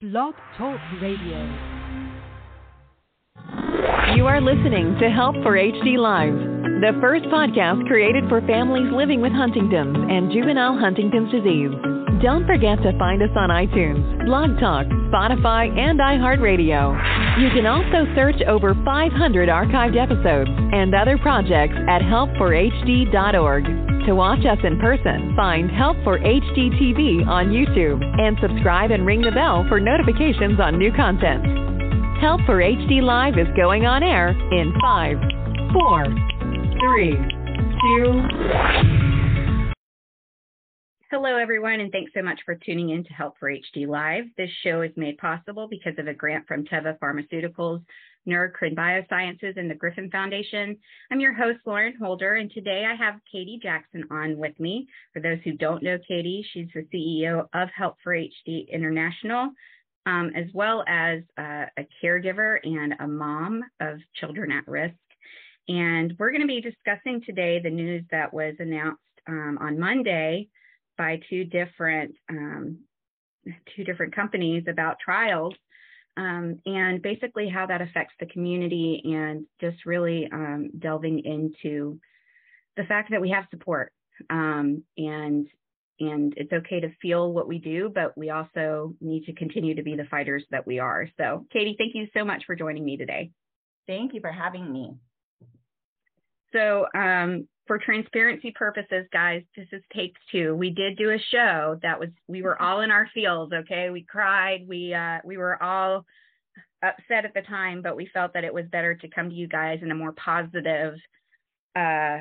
Blog Talk Radio. You are listening to Help for HD Live, the first podcast created for families living with Huntington's and juvenile Huntington's disease. Don't forget to find us on iTunes, Blog Talk, Spotify, and iHeartRadio. You can also search over 500 archived episodes and other projects at helpforhd.org. To watch us in person, find Help for HD TV on YouTube and subscribe and ring the bell for notifications on new content. Help for HD Live is going on air in five, four, three, two. Hello, everyone, and thanks so much for tuning in to Help for HD Live. This show is made possible because of a grant from Teva Pharmaceuticals, Neurocrine Biosciences, and the Griffin Foundation. I'm your host, Lauren Holder, and today I have Katie Jackson on with me. For those who don't know Katie, she's the CEO of Help for HD International, um, as well as uh, a caregiver and a mom of children at risk. And we're going to be discussing today the news that was announced um, on Monday by two different um, two different companies about trials um, and basically how that affects the community and just really um, delving into the fact that we have support um, and and it's okay to feel what we do, but we also need to continue to be the fighters that we are. So, Katie, thank you so much for joining me today. Thank you for having me. So, um, for transparency purposes, guys, this is takes two. We did do a show that was we were all in our fields. Okay, we cried. We uh, we were all upset at the time, but we felt that it was better to come to you guys in a more positive uh,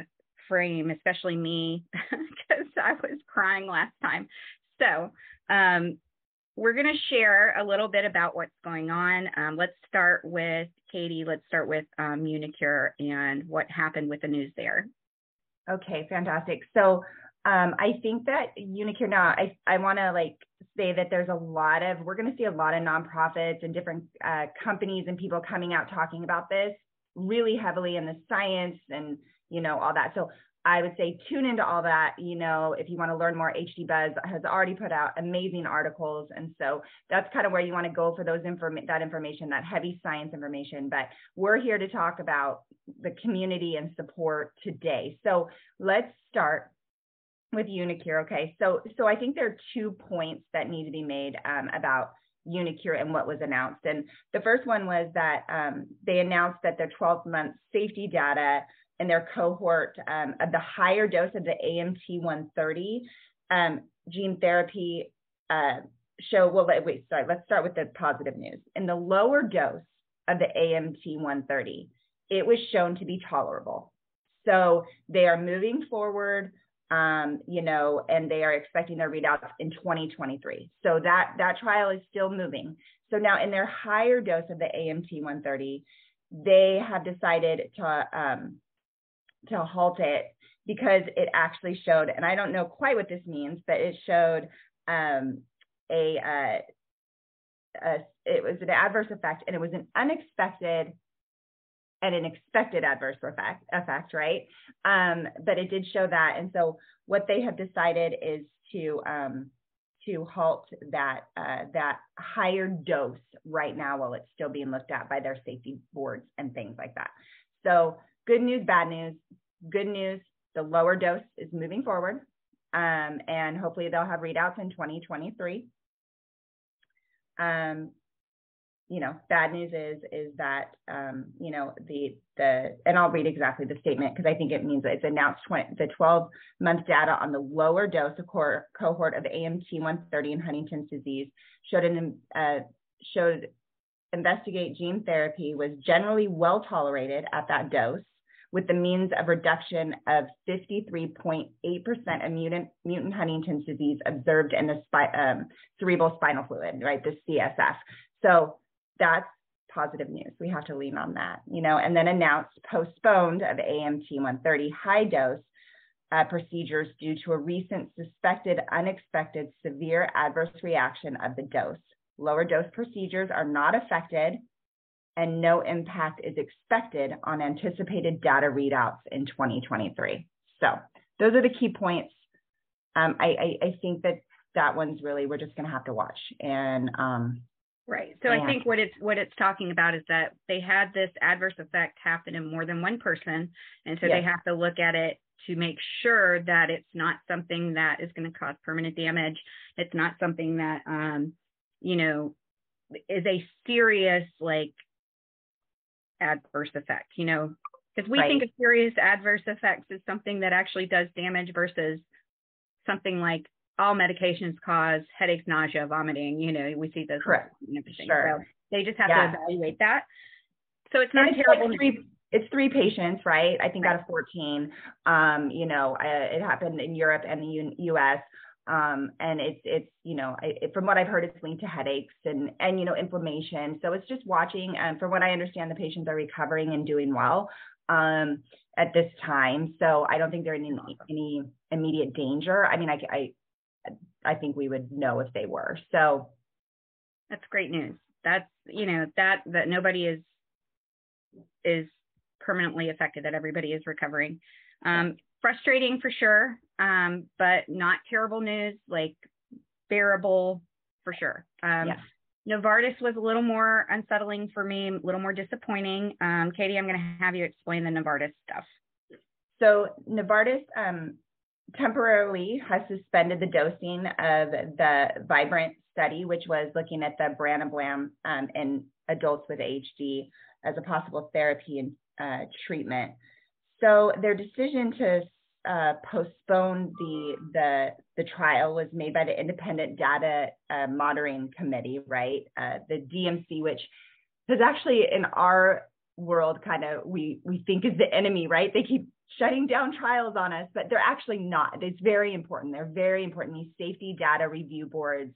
frame, especially me, because I was crying last time. So um, we're going to share a little bit about what's going on. Um, let's start with Katie. Let's start with um, uniQure and what happened with the news there. Okay, fantastic. So um, I think that uniQure now, I, I want to like say that there's a lot of, we're going to see a lot of nonprofits and different uh, companies and people coming out talking about this really heavily in the science and, you know, all that. So I would say tune into all that. You know, if you want to learn more, HD Buzz has already put out amazing articles, and so that's kind of where you want to go for those inform that information, that heavy science information. But we're here to talk about the community and support today. So let's start with uniQure. Okay, so so I think there are two points that need to be made um, about uniQure and what was announced. And the first one was that um, they announced that their 12 month safety data in their cohort um, of the higher dose of the AMT 130 um, gene therapy uh, show. Well, wait, sorry, let's start with the positive news. In the lower dose of the AMT 130, it was shown to be tolerable. So they are moving forward, um, you know, and they are expecting their readouts in 2023. So that that trial is still moving. So now in their higher dose of the AMT 130, they have decided to um, to halt it because it actually showed, and I don't know quite what this means, but it showed um, a, uh, a it was an adverse effect, and it was an unexpected and an expected adverse effect, effect right? Um, but it did show that. And so what they have decided is to um, to halt that uh, that higher dose right now while it's still being looked at by their safety boards and things like that. So good news, bad news. Good news, the lower dose is moving forward. Um, and hopefully they'll have readouts in 2023. Um, you know, bad news is is that um, you know the the and I'll read exactly the statement because I think it means it's announced 20, the 12 month data on the lower dose of core, cohort of AMT 130 in Huntington's disease showed an uh, showed investigate gene therapy was generally well tolerated at that dose with the means of reduction of 53.8% of mutant, mutant Huntington's disease observed in the spi- um, cerebral spinal fluid, right, the CSF. So that's positive news. We have to lean on that, you know, and then announced postponed of AMT 130 high dose uh, procedures due to a recent suspected unexpected severe adverse reaction of the dose. Lower dose procedures are not affected and no impact is expected on anticipated data readouts in 2023. So those are the key points. Um, I, I, I, think that that one's really, we're just going to have to watch and, um, Right. So I think what it's what it's talking about is that they had this adverse effect happen in more than one person, and so yes. they have to look at it to make sure that it's not something that is going to cause permanent damage. It's not something that um, you know is a serious like adverse effect. You know, because we right. think of serious adverse effects as something that actually does damage versus something like all medications cause headaches, nausea, vomiting. You know, we see those. Correct. Sure. So they just have yeah. to evaluate that. So it's not terrible. Like three, it's three patients, right? I think right. out of 14. Um, you know, I, it happened in Europe and the U- U.S. Um, and it's it's you know I, it, from what I've heard, it's linked to headaches and and you know inflammation. So it's just watching. And from what I understand, the patients are recovering and doing well um, at this time. So I don't think they're in any, any immediate danger. I mean, I, I I think we would know if they were. So that's great news. That's you know that that nobody is is permanently affected. That everybody is recovering. Um, frustrating for sure, um, but not terrible news. Like bearable for sure. Um, yes. Novartis was a little more unsettling for me, a little more disappointing. Um, Katie, I'm going to have you explain the Novartis stuff. So Novartis um, temporarily has suspended the dosing of the Vibrant study, which was looking at the branaplam um, in adults with HD as a possible therapy and uh, treatment. So their decision to uh, postpone the the the trial was made by the Independent Data uh, Monitoring Committee, right? Uh, the DMC, which is actually in our world kind of we we think is the enemy, right? They keep shutting down trials on us, but they're actually not. It's very important. They're very important. These safety data review boards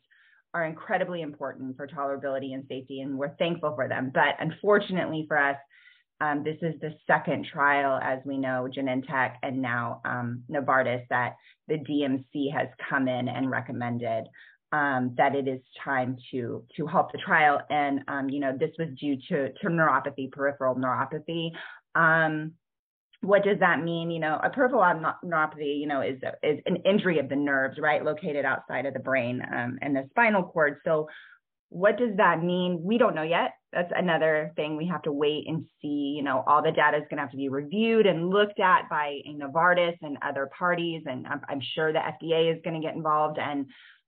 are incredibly important for tolerability and safety, and we're thankful for them. But unfortunately for us, um, this is the second trial, as we know, Genentech and now um, Novartis, that the DMC has come in and recommended um, that it is time to to halt the trial. And um, you know, this was due to to neuropathy, peripheral neuropathy. Um, what does that mean? You know, a peripheral neuropathy, you know, is is an injury of the nerves, right, located outside of the brain um, and the spinal cord. So, what does that mean? We don't know yet. That's another thing we have to wait and see. You know, all the data is going to have to be reviewed and looked at by Novartis and other parties, and I'm, I'm sure the FDA is going to get involved. And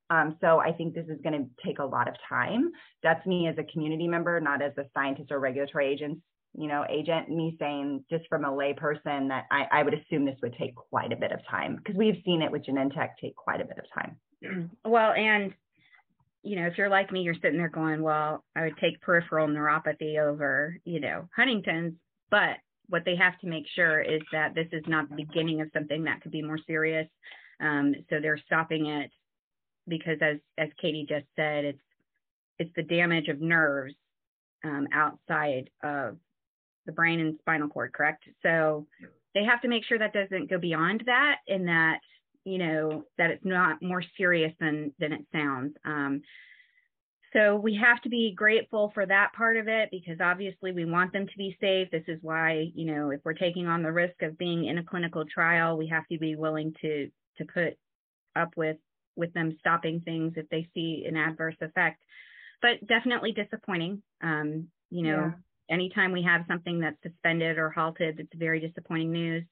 um, so I think this is going to take a lot of time. That's me as a community member, not as a scientist or regulatory agent you know, agent, me saying just from a layperson that I, I would assume this would take quite a bit of time because we've seen it with Genentech take quite a bit of time. Well, and you know, if you're like me, you're sitting there going, well, I would take peripheral neuropathy over, you know, Huntington's, but what they have to make sure is that this is not the beginning of something that could be more serious. Um, so they're stopping it because as as Katie just said, it's it's the damage of nerves um, outside of the brain and spinal cord, correct? So they have to make sure that doesn't go beyond that and that, you know, that it's not more serious than than it sounds. Um, so we have to be grateful for that part of it because obviously we want them to be safe. This is why, you know, if we're taking on the risk of being in a clinical trial, we have to be willing to to put up with with them stopping things if they see an adverse effect. But definitely disappointing. Um, you know, yeah anytime we have something that's suspended or halted, it's very disappointing news.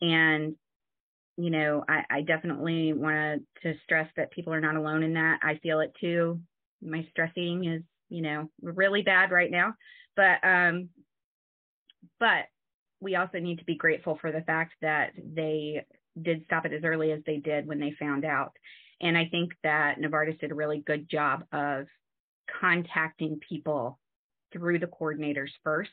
And, you know, I, I definitely want to stress that people are not alone in that. I feel it too. My stressing is, you know, really bad right now. But, um, but we also need to be grateful for the fact that they did stop it as early as they did when they found out. And I think that Novartis did a really good job of contacting people through the coordinators first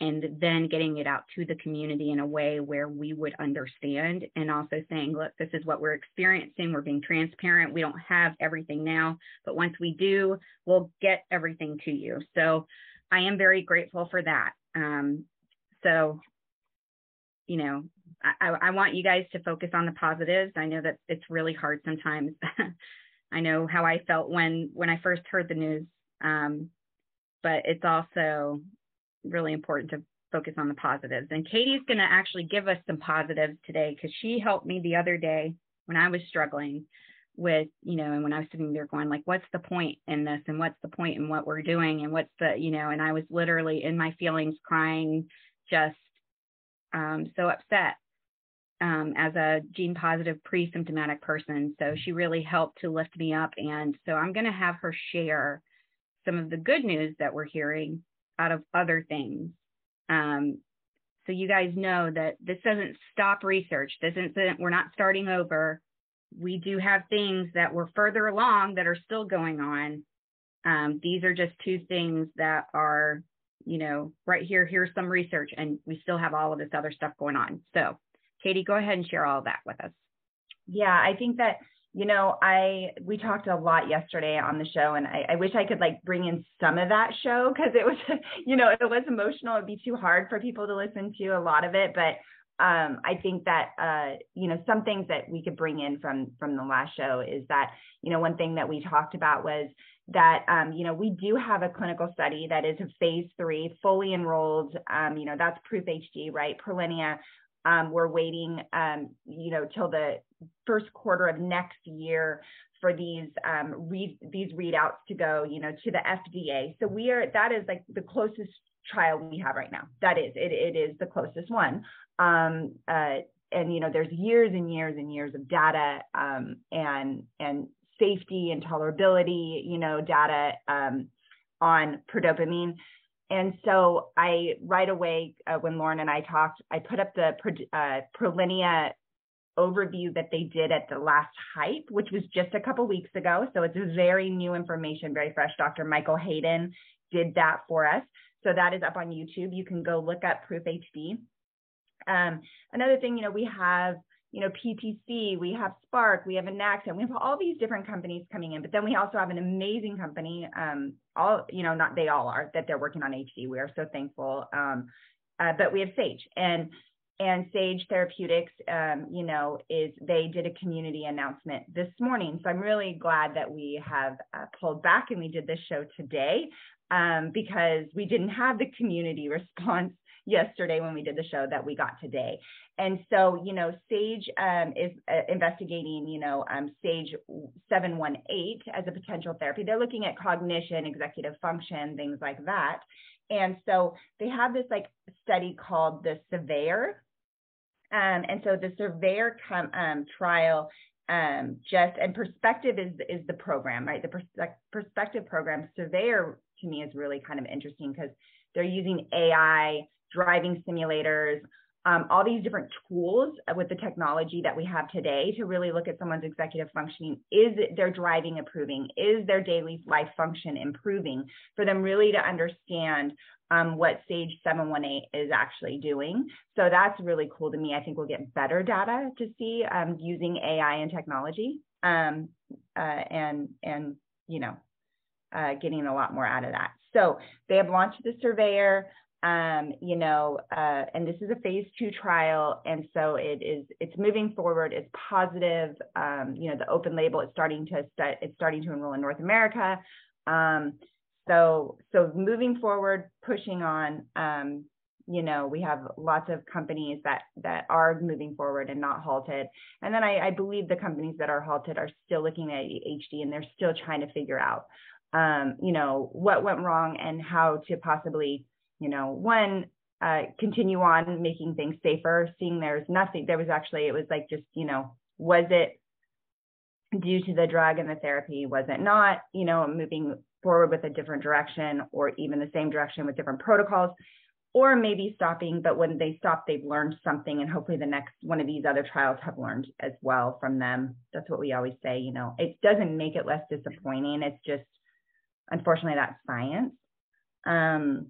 and then getting it out to the community in a way where we would understand and also saying, look, this is what we're experiencing. We're being transparent. We don't have everything now, but once we do, we'll get everything to you. So I am very grateful for that. Um, so, you know, I, I want you guys to focus on the positives. I know that it's really hard sometimes. I know how I felt when when I first heard the news. Um, but it's also really important to focus on the positives. And Katie's going to actually give us some positives today because she helped me the other day when I was struggling with, you know, and when I was sitting there going, like, what's the point in this and what's the point in what we're doing and what's the, you know, and I was literally in my feelings crying, just um, so upset um, as a gene positive pre symptomatic person. So she really helped to lift me up. And so I'm going to have her share some of the good news that we're hearing out of other things. Um, so you guys know that this doesn't stop research. This isn't, we're not starting over. We do have things that we're further along that are still going on. Um, these are just two things that are, you know, right here, here's some research, and we still have all of this other stuff going on. So, Katie, go ahead and share all of that with us. Yeah, I think that you know, I we talked a lot yesterday on the show, and I, I wish I could like bring in some of that show because it was, you know, it was emotional. It'd be too hard for people to listen to a lot of it, but um, I think that uh, you know some things that we could bring in from from the last show is that you know one thing that we talked about was that um, you know we do have a clinical study that is a phase three, fully enrolled. Um, you know that's Proof HD, right? Prilenia um, we're waiting, um, you know, till the first quarter of next year for these um, read these readouts to go, you know, to the FDA. So we are that is like the closest trial we have right now. That is it. It is the closest one. Um, uh, and you know, there's years and years and years of data um, and and safety and tolerability, you know, data um, on pridopidine. And so I right away, uh, when Lauren and I talked, I put up the uh, Prilenia overview that they did at the last hype, which was just a couple weeks ago. So it's very new information, very fresh. Dr. Michael Hayden did that for us. So that is up on YouTube. You can go look up Proof HD. Um, another thing, you know, we have you know, PTC, we have Spark, we have Enaxa, we have all these different companies coming in, but then we also have an amazing company, um, all, you know, not they all are, that they're working on HD. We are so thankful. Um, uh, but we have Sage and, and Sage Therapeutics, um, you know, is they did a community announcement this morning. So I'm really glad that we have uh, pulled back and we did this show today um, because we didn't have the community response yesterday when we did the show that we got today. And so, you know, SAGE um, is uh, investigating, you know, um, SAGE 718 as a potential therapy. They're looking at cognition, executive function, things like that. And so they have this like study called the Surveyor. Um, and so the Surveyor com- um, trial um, just and perspective is is the program, right? The pers- perspective program surveyor to me is really kind of interesting because they're using AI driving simulators, um, all these different tools with the technology that we have today to really look at someone's executive functioning. Is their driving improving? Is their daily life function improving? For them really to understand um, what Sage 718 is actually doing. So that's really cool to me. I think we'll get better data to see um, using AI and technology, um, uh, and and you know, uh, getting a lot more out of that. So they have launched the Surveyor um, you know, uh, and this is a phase two trial, and so it is. It's moving forward. It's positive. Um, you know, the open label is starting to st- it's starting to enroll in North America. So so moving forward, pushing on. Um, you know, we have lots of companies that that are moving forward and not halted. And then I, I believe the companies that are halted are still looking at HD and they're still trying to figure out, um, you know, what went wrong and how to possibly you know, one, uh, continue on making things safer, seeing there's nothing, there was actually, it was like just, you know, was it due to the drug and the therapy? Was it not, you know, moving forward with a different direction or even the same direction with different protocols? Or maybe stopping, but when they stop, they've learned something, and hopefully the next one of these other trials have learned as well from them. That's what we always say, you know, it doesn't make it less disappointing. It's just, unfortunately, that's science. Um,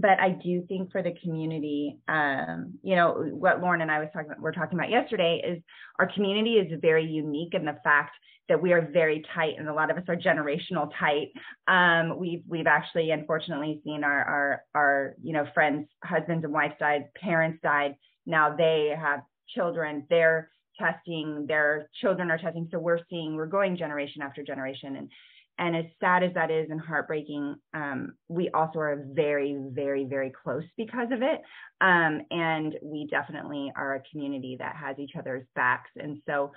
but I do think for the community, um, you know, what Lauren and I was talking, we're talking about yesterday is our community is very unique in the fact that we are very tight, and a lot of us are generational tight. Um, we've we've actually, unfortunately, seen our our our you know friends, husbands and wives died, parents died. Now they have children. They're testing. Their children are testing. So we're seeing we're going generation after generation, and and as sad as that is and heartbreaking, um, we also are very, very, very close because of it. Um, and we definitely are a community that has each other's backs. And so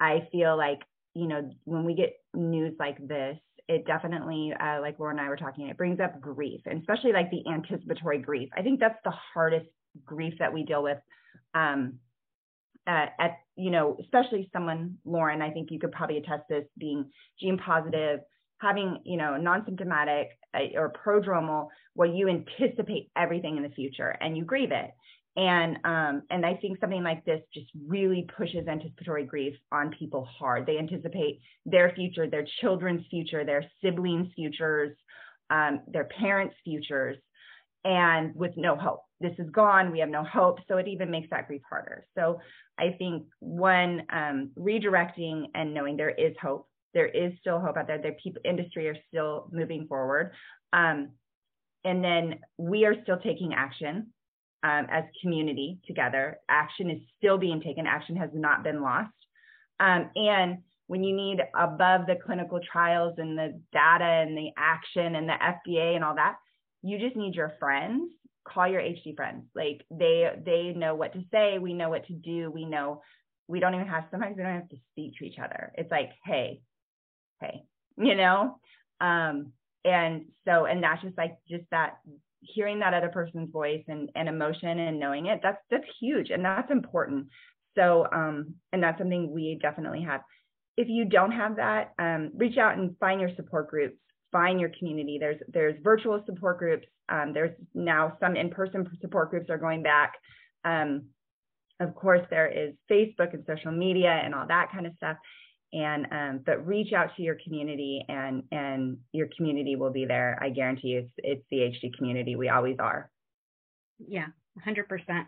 I feel like, you know, when we get news like this, it definitely, uh, like Laura and I were talking, it brings up grief, and especially like the anticipatory grief. I think that's the hardest grief that we deal with. Um, uh, at you know, especially someone, Lauren, I think you could probably attest this being gene positive, having you know non-symptomatic uh, or prodromal, where you anticipate everything in the future and you grieve it. And um, and I think something like this just really pushes anticipatory grief on people hard. They anticipate their future, their children's future, their siblings' futures, um, their parents' futures, and with no hope. This is gone. We have no hope. So it even makes that grief harder. So I think one um, redirecting and knowing there is hope. There is still hope out there. The people industry are still moving forward. Um, and then we are still taking action um, as community together. Action is still being taken. Action has not been lost. Um, and when you need above the clinical trials and the data and the action and the FDA and all that, you just need your friends. Call your HD friends. Like they they know what to say. We know what to do. We know we don't even have sometimes we don't have to speak to each other. It's like, hey, hey, you know? Um, and so and that's just like just that hearing that other person's voice and, and emotion and knowing it, that's that's huge and that's important. So um, and that's something we definitely have. If you don't have that, um, reach out and find your support groups, find your community. There's there's virtual support groups. Um, there's now some in-person support groups are going back. Um, of course, there is Facebook and social media and all that kind of stuff and um, but reach out to your community and and your community will be there. I guarantee you it's, it's the hd community. We always are. Yeah 100%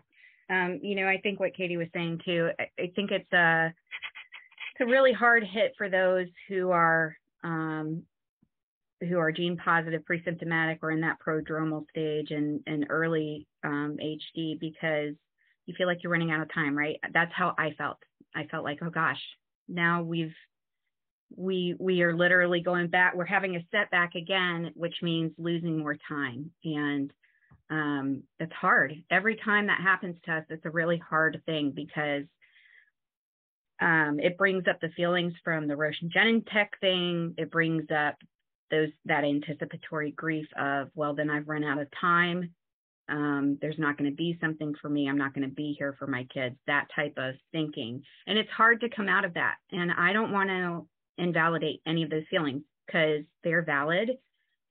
um, you know i think what katie was saying too i, I think it's a it's a really hard hit for those who are um, who are gene positive pre-symptomatic or in that prodromal stage and, and early um, hd because you feel like you're running out of time right? That's how i felt. I felt like oh gosh now we've we we are literally going back we're having a setback again which means losing more time. And um, it's hard. Every time that happens to us it's a really hard thing because um, it brings up the feelings from the Roche Genentech thing. It brings up those that anticipatory grief of well then I've run out of time um, there's not going to be something for me. I'm not going to be here for my kids, that type of thinking. And it's hard to come out of that. And I don't want to invalidate any of those feelings because they're valid.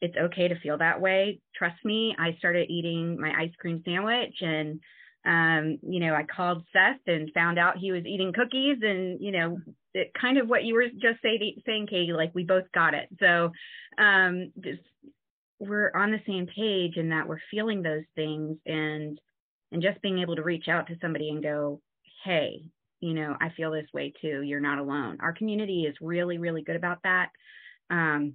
It's okay to feel that way. Trust me, I started eating my ice cream sandwich and um, you know, I called Seth and found out he was eating cookies and, you know, it kind of what you were just say, saying, Katie, like we both got it. So um, just we're on the same page and that we're feeling those things and and just being able to reach out to somebody and go hey you know i feel this way too. You're not alone. Our community is really really good about that. Um,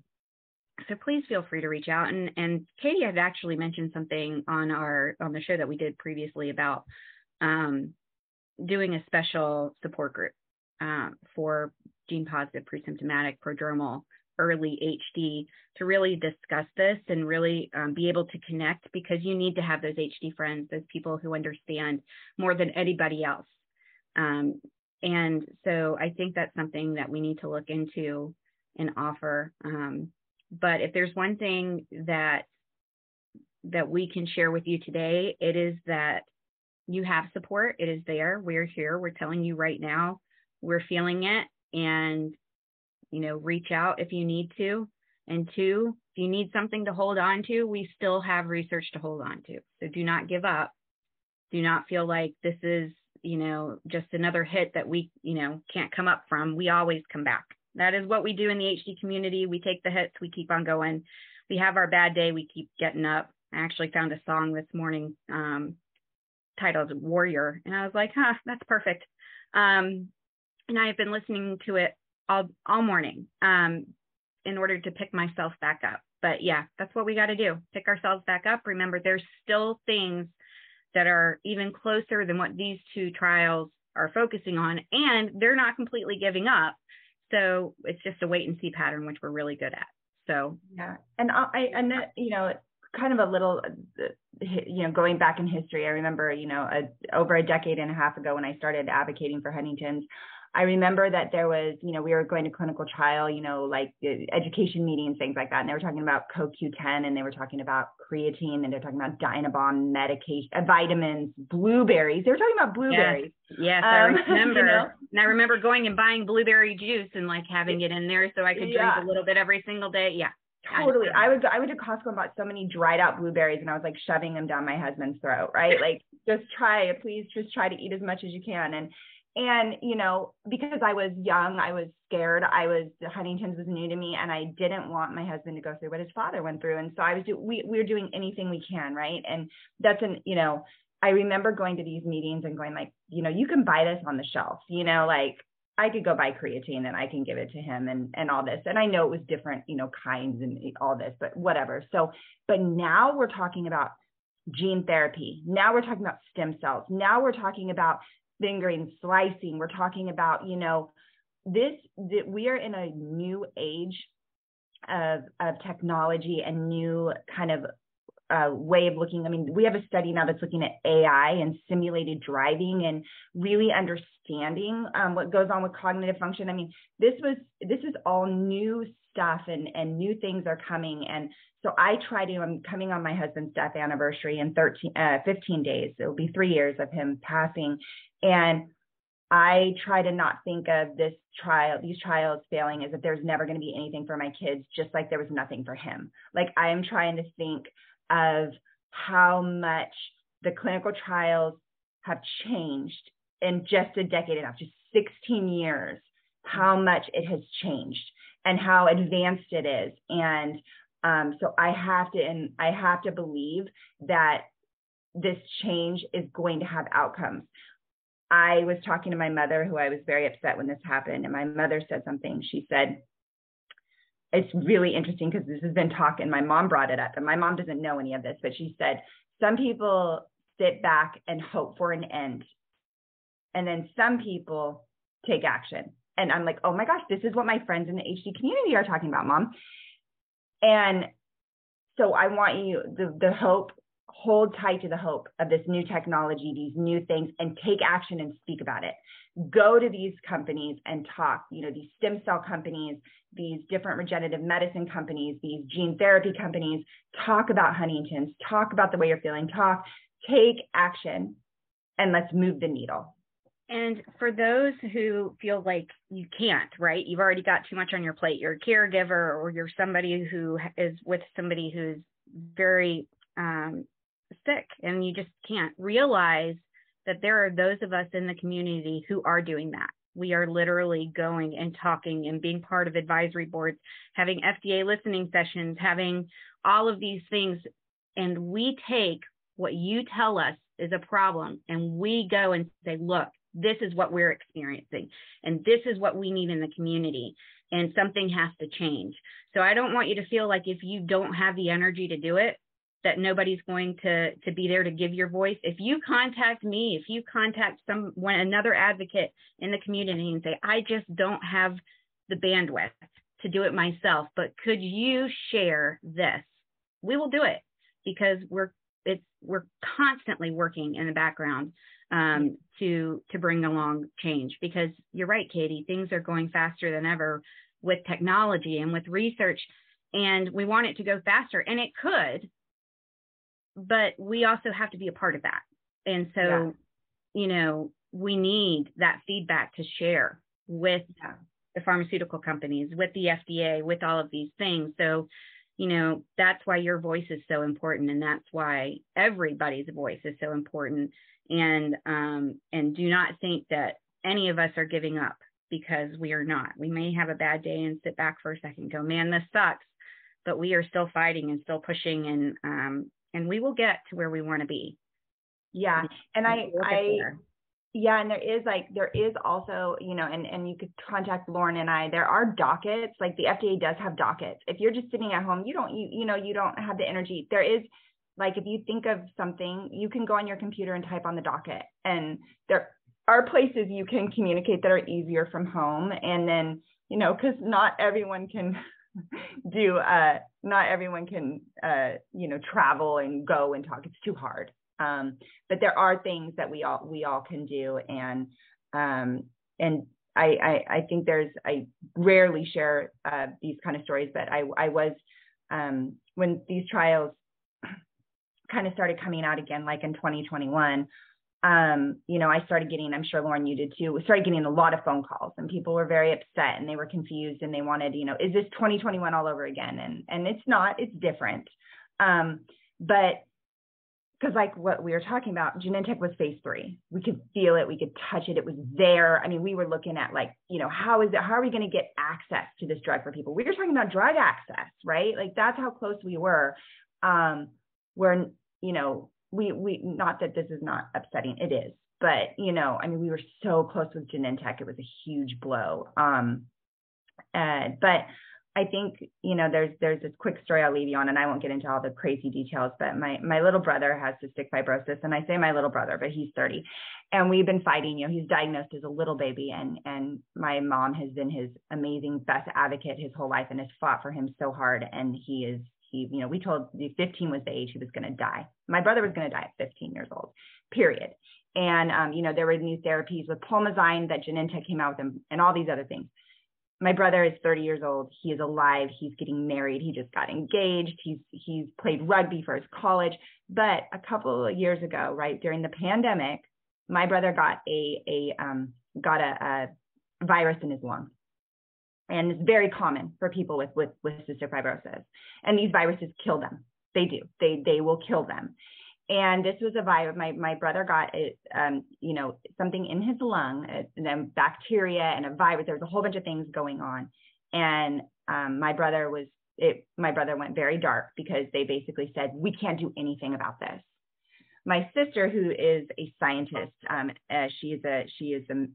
so please feel free to reach out. And and katie had actually mentioned something on our on the show that we did previously about um, doing a special support group um, for gene positive pre-symptomatic prodromal early HD to really discuss this and really um, be able to connect because you need to have those HD friends, those people who understand more than anybody else. Um, and so I think that's something that we need to look into and offer. Um, but if there's one thing that that we can share with you today, it is that you have support. It is there. We're here. We're telling you right now. We're feeling it, and you know, reach out if you need to. And two, if you need something to hold on to, we still have research to hold on to. So do not give up. Do not feel like this is, you know, just another hit that we, you know, can't come up from. We always come back. That is what we do in the HD community. We take the hits, we keep on going. We have our bad day, we keep getting up. I actually found a song this morning um, titled Warrior, and I was like, huh, that's perfect. Um, and I have been listening to it all all morning um, in order to pick myself back up. But yeah, that's what we got to do. Pick ourselves back up. Remember, there's still things that are even closer than what these two trials are focusing on, and they're not completely giving up. So it's just a wait and see pattern, which we're really good at. So yeah, and I and you know kind of a little you know going back in history i remember you know a, over a decade and a half ago when i started advocating for huntington's I remember that there was, you know, we were going to clinical trial, you know, like education meetings, things like that. And they were talking about CoQ10 and they were talking about creatine and they're talking about Dimebon medication, uh, vitamins, blueberries. They were talking about blueberries. Yes, yes um, I remember. You know? And I remember going and buying blueberry juice and like having it in there so I could yeah. drink a little bit every single day. Yeah. Totally. I would I went to Costco and bought so many dried out blueberries and I was like shoving them down my husband's throat, right? Like just try please just try to eat as much as you can. And and you know, because I was young, I was scared. I was Huntington's was new to me and I didn't want my husband to go through what his father went through. And so I was do we we were doing anything we can, right? And that's an, you know, I remember going to these meetings and going like, you know, you can buy this on the shelf, you know, like I could go buy creatine and I can give it to him and and all this. And I know it was different, you know, kinds and all this, but whatever. So, but now we're talking about gene therapy. Now we're talking about stem cells. Now we're talking about fingering, slicing. We're talking about, you know, this that we are in a new age of of technology and new kind of uh, way of looking. I mean, we have a study now that's looking at AI and simulated driving and really understanding um, what goes on with cognitive function. I mean, this was this is all new stuff and and new things are coming. And so I try to. I'm coming on my husband's death anniversary in 13, uh, 15 days. It'll be three years of him passing, and I try to not think of this trial, these trials failing as if there's never going to be anything for my kids, just like there was nothing for him. Like I am trying to think of how much the clinical trials have changed in just a decade and a half, just 16 years, how much it has changed and how advanced it is. And um, so I have to, and I have to believe that this change is going to have outcomes. I was talking to my mother, who I was very upset when this happened, and my mother said something. She said, it's really interesting because this has been talk and my mom brought it up and my mom doesn't know any of this but she said some people sit back and hope for an end and then some people take action and i'm like oh my gosh this is what my friends in the hd community are talking about mom and so i want you the the hope hold tight to the hope of this new technology, these new things, and take action and speak about it. Go to these companies and talk, you know, these stem cell companies, these different regenerative medicine companies, these gene therapy companies, talk about Huntington's, talk about the way you're feeling, talk, take action, and let's move the needle. And for those who feel like you can't, right? You've already got too much on your plate. You're a caregiver or you're somebody who is with somebody who's very um, sick and you just can't realize that there are those of us in the community who are doing that. We are literally going and talking and being part of advisory boards, having FDA listening sessions, having all of these things. And we take what you tell us is a problem and we go and say, look, this is what we're experiencing and this is what we need in the community and something has to change. So I don't want you to feel like if you don't have the energy to do it, that nobody's going to to be there to give your voice. If you contact me if you contact someone another advocate in the community and say i just don't have the bandwidth to do it myself but could you share this? We will do it because we're it's we're constantly working in the background um, to to bring along change because you're right katie things are going faster than ever with technology and with research and we want it to go faster and it could but we also have to be a part of that. And so, yeah. you know, we need that feedback to share with yeah. the pharmaceutical companies, with the FDA, with all of these things. So, you know, that's why your voice is so important. And that's why everybody's voice is so important. And, um, and do not think that any of us are giving up because we are not. We may have a bad day and sit back for a second go, man, this sucks. But we are still fighting and still pushing and um, and we will get to where we want to be. Yeah. And I, I, yeah, and there is like there is also, you know, and and you could contact Lauren and I. There are dockets, like the FDA does have dockets. If you're just sitting at home, you don't you you know, you don't have the energy. There is like if you think of something, you can go on your computer and type on the docket. And there are places you can communicate that are easier from home. And then, you know, because not everyone can do uh not everyone can uh you know travel and go and talk it's too hard um but there are things that we all we all can do and um and I, I, I think there's I rarely share uh, these kind of stories, but I I was um, when these trials kind of started coming out again, like in 2021. Um, you know, I started getting, I'm sure Lauren, you did too, we started getting a lot of phone calls and people were very upset and they were confused and they wanted, you know, is this 2021 all over again? And and it's not, it's different. Um, but because like what we were talking about, Genentech was phase three. We could feel it, we could touch it, it was there. I mean, we were looking at like, you know, how is it, how are we going to get access to this drug for people? We were talking about drug access, right? Like that's how close we were. Um, where, you know, we we not that this is not upsetting, it is, but you know, I mean, we were so close with Genentech, it was a huge blow. Um, uh, but I think you know there's there's this quick story I'll leave you on, and I won't get into all the crazy details. But my my little brother has cystic fibrosis, and I say my little brother, but he's 30, and we've been fighting. You know, he's diagnosed as a little baby, and and my mom has been his amazing best advocate his whole life, and has fought for him so hard. And he is he, you know, we told 15 was the age he was going to die. My brother was going to die at 15 years old. Period. And um, you know, there were new therapies with Pulmozyme that Genentech came out with, and, and all these other things my brother is 30 years old. He is alive. He's getting married. He just got engaged. He's he's played rugby for his college. But a couple of years ago, right during the pandemic, my brother got a a um, got a, a virus in his lung, and it's very common for people with with with cystic fibrosis. And these viruses kill them. They do. They they will kill them and this was a virus. My my brother got it, um, you know, something in his lung, uh, and then bacteria and a virus. There was a whole bunch of things going on, and um, my brother was it. My brother went very dark because they basically said we can't do anything about this. My sister, who is a scientist, um, uh, she is a she is a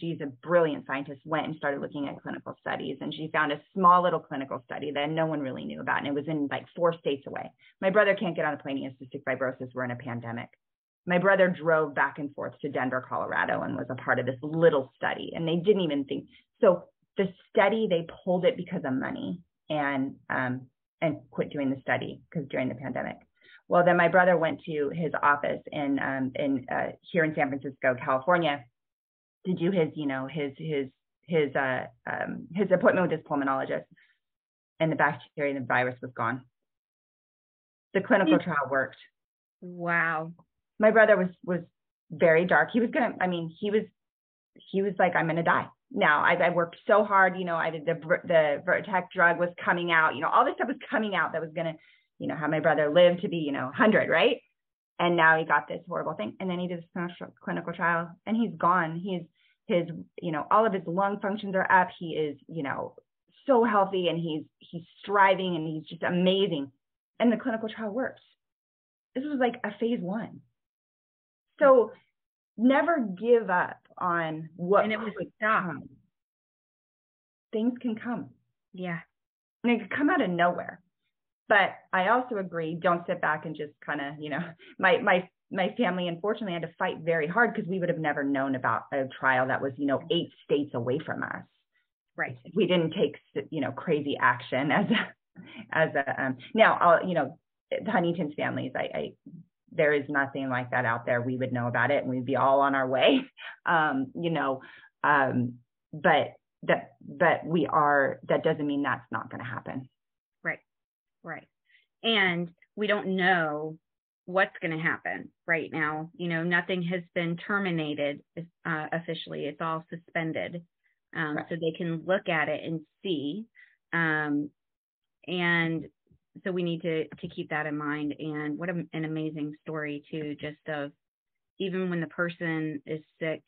she's a brilliant scientist, went and started looking at clinical studies. And she found a small little clinical study that no one really knew about. And it was in like four states away. My brother can't get on a plane. He has cystic fibrosis. We're in a pandemic. My brother drove back and forth to Denver, Colorado, and was a part of this little study. And they didn't even think so. The study they pulled it because of money and um, and quit doing the study because during the pandemic. Well, then my brother went to his office in um, in uh, here in San Francisco, California, to do his, you know, his his his uh um, his appointment with his pulmonologist, and the bacteria and the virus was gone. The clinical trial worked. Wow. My brother was was very dark. He was gonna. I mean, he was he was like, I'm gonna die. Now I, I worked so hard. You know, I did the the Vertex drug was coming out. You know, all this stuff was coming out that was gonna, you know, have my brother live to be, you know, hundred, right? And now he got this horrible thing. And then he did this clinical trial, and he's gone. He's his you know all of his lung functions are up. He is you know so healthy and he's he's striving and he's just amazing. And the clinical trial works. This was like a phase one. So never give up on what and it was things can come. Yeah. And it could come out of nowhere but i also agree don't sit back and just kind of you know my my my family unfortunately had to fight very hard because we would have never known about a trial that was you know eight states away from us. Right. We didn't take you know crazy action as a as a um, now I'll, you know huntington's families I, I there is nothing like that out there. We would know about it and we'd be all on our way um, you know um, but that but we are that doesn't mean that's not going to happen right and we don't know what's going to happen right now. You know, nothing has been terminated uh, officially. It's all suspended. Um, right. So they can look at it and see. Um, and so we need to to keep that in mind. And what a, an amazing story too, just of even when the person is sick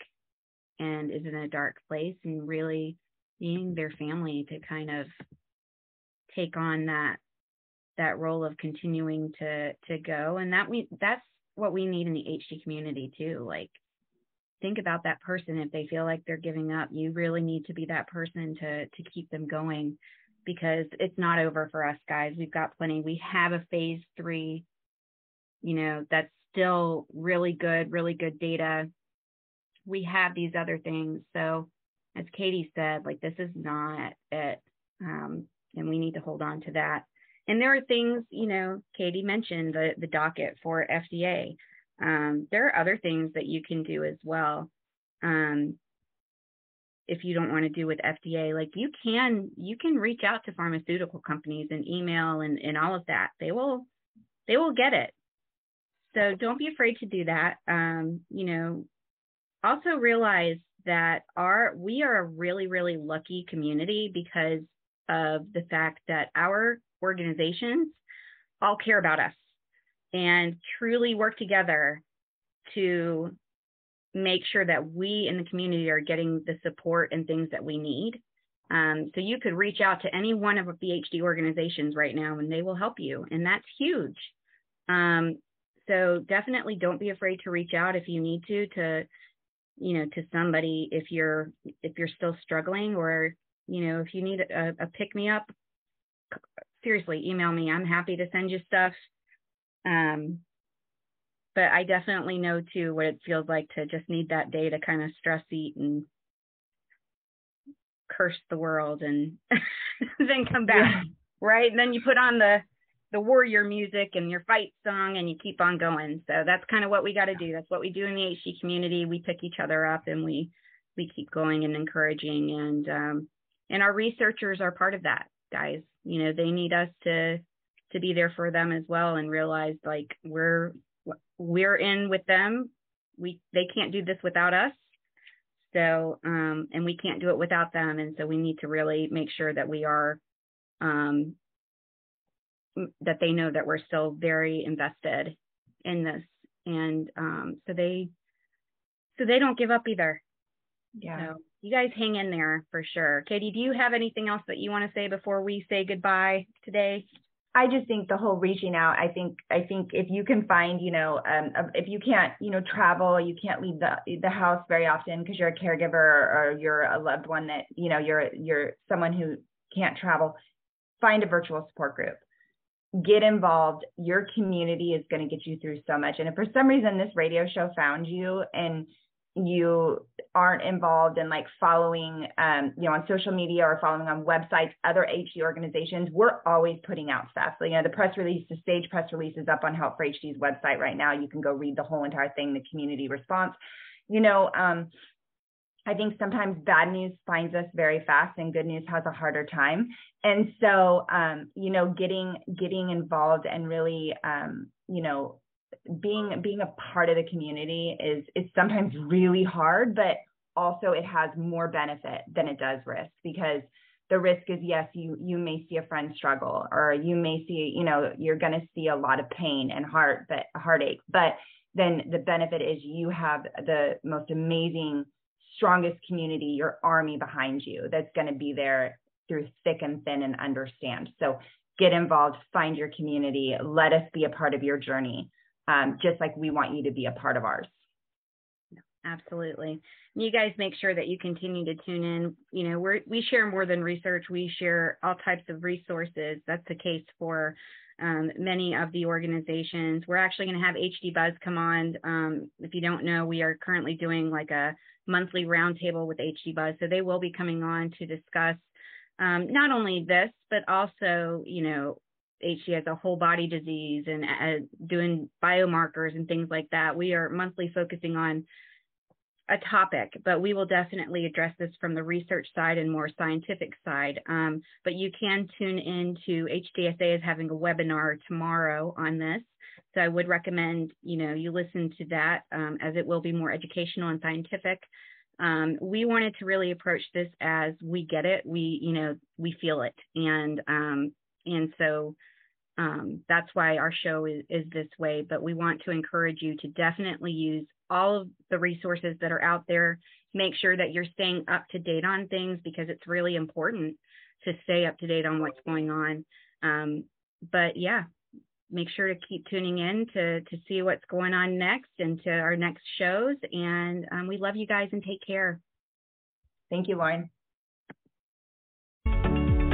and is in a dark place, and really being their family to kind of take on that that role of continuing to to go. And that we that's what we need in the HD community too. Like think about that person. If they feel like they're giving up you really need to be that person to to keep them going because it's not over for us guys. We've got plenty. We have a phase 3 you know that's still really good really good data. We have these other things. So as Katie said like this is not it. Um, and we need to hold on to that and there are things, you know, Katie mentioned the, the docket for FDA. Um, there are other things that you can do as well. Um, if you don't want to do with FDA, like you can you can reach out to pharmaceutical companies and email and, and all of that. They will they will get it. So don't be afraid to do that. Um, you know, also realize that our we are a really, really lucky community because of the fact that our organizations all care about us and truly work together to make sure that we in the community are getting the support and things that we need. Um, so you could reach out to any one of the HD organizations right now and they will help you. And that's huge. Um, so definitely don't be afraid to reach out if you need to, to, you know, to somebody if you're, if you're still struggling or, you know, if you need a, a pick me up, seriously, email me. I'm happy to send you stuff. Um, but I definitely know too what it feels like to just need that day to kind of stress eat and curse the world and then come back. Yeah. Right. And then you put on the the warrior music and your fight song and you keep on going. So that's kind of what we got to do. That's what we do in the HD community. We pick each other up and we we keep going and encouraging and um and our researchers are part of that, guys. You know, they need us to to be there for them as well and realize like we're we're in with them. We they can't do this without us. So um, and we can't do it without them. And so we need to really make sure that we are um, that they know that we're still very invested in this. And um, so they so they don't give up either. Yeah. So you guys hang in there for sure. Katie, do you have anything else that you want to say before we say goodbye today? I just think the whole reaching out. I think I think if you can find, you know, um, if you can't, you know, travel, you can't leave the the house very often because you're a caregiver or, or you're a loved one that, you know, you're you're someone who can't travel. Find a virtual support group. Get involved. Your community is going to get you through so much. And if for some reason this radio show found you and you aren't involved in like following um, you know on social media or following on websites other hd organizations we're always putting out stuff. So, you know the press release the stage press release is up on help for hd's website right now. You can go read the whole entire thing the community response. You know um, I think sometimes bad news finds us very fast and good news has a harder time. And so, um, you know, getting, getting involved and really, um, you know, being being a part of the community is is sometimes mm-hmm. really hard, but also it has more benefit than it does risk because the risk is yes you you may see a friend struggle or you may see you know you're going to see a lot of pain and heart but heartache but then the benefit is you have the most amazing strongest community your army behind you that's going to be there through thick and thin and understand. So get involved find your community let us be a part of your journey um, just like we want you to be a part of ours. Absolutely. You guys make sure that you continue to tune in. You know, we we share more than research. We share all types of resources. That's the case for um, many of the organizations. We're actually going to have HD Buzz come on. Um, if you don't know, we are currently doing like a monthly roundtable with HD Buzz. So they will be coming on to discuss um, not only this, but also, you know, HD has a whole body disease and uh, doing biomarkers and things like that. We are monthly focusing on a topic, but we will definitely address this from the research side and more scientific side. Um, but you can tune in to HDSA is having a webinar tomorrow on this. So I would recommend, you know, you listen to that um, as it will be more educational and scientific. Um, we wanted to really approach this as we get it, we, you know, we feel it. And, um, and so um, that's why our show is, is this way. But we want to encourage you to definitely use all of the resources that are out there. Make sure that you're staying up to date on things because it's really important to stay up to date on what's going on. Um, but yeah, make sure to keep tuning in to to see what's going on next and to our next shows. And um, we love you guys and take care. Thank you, Lauren.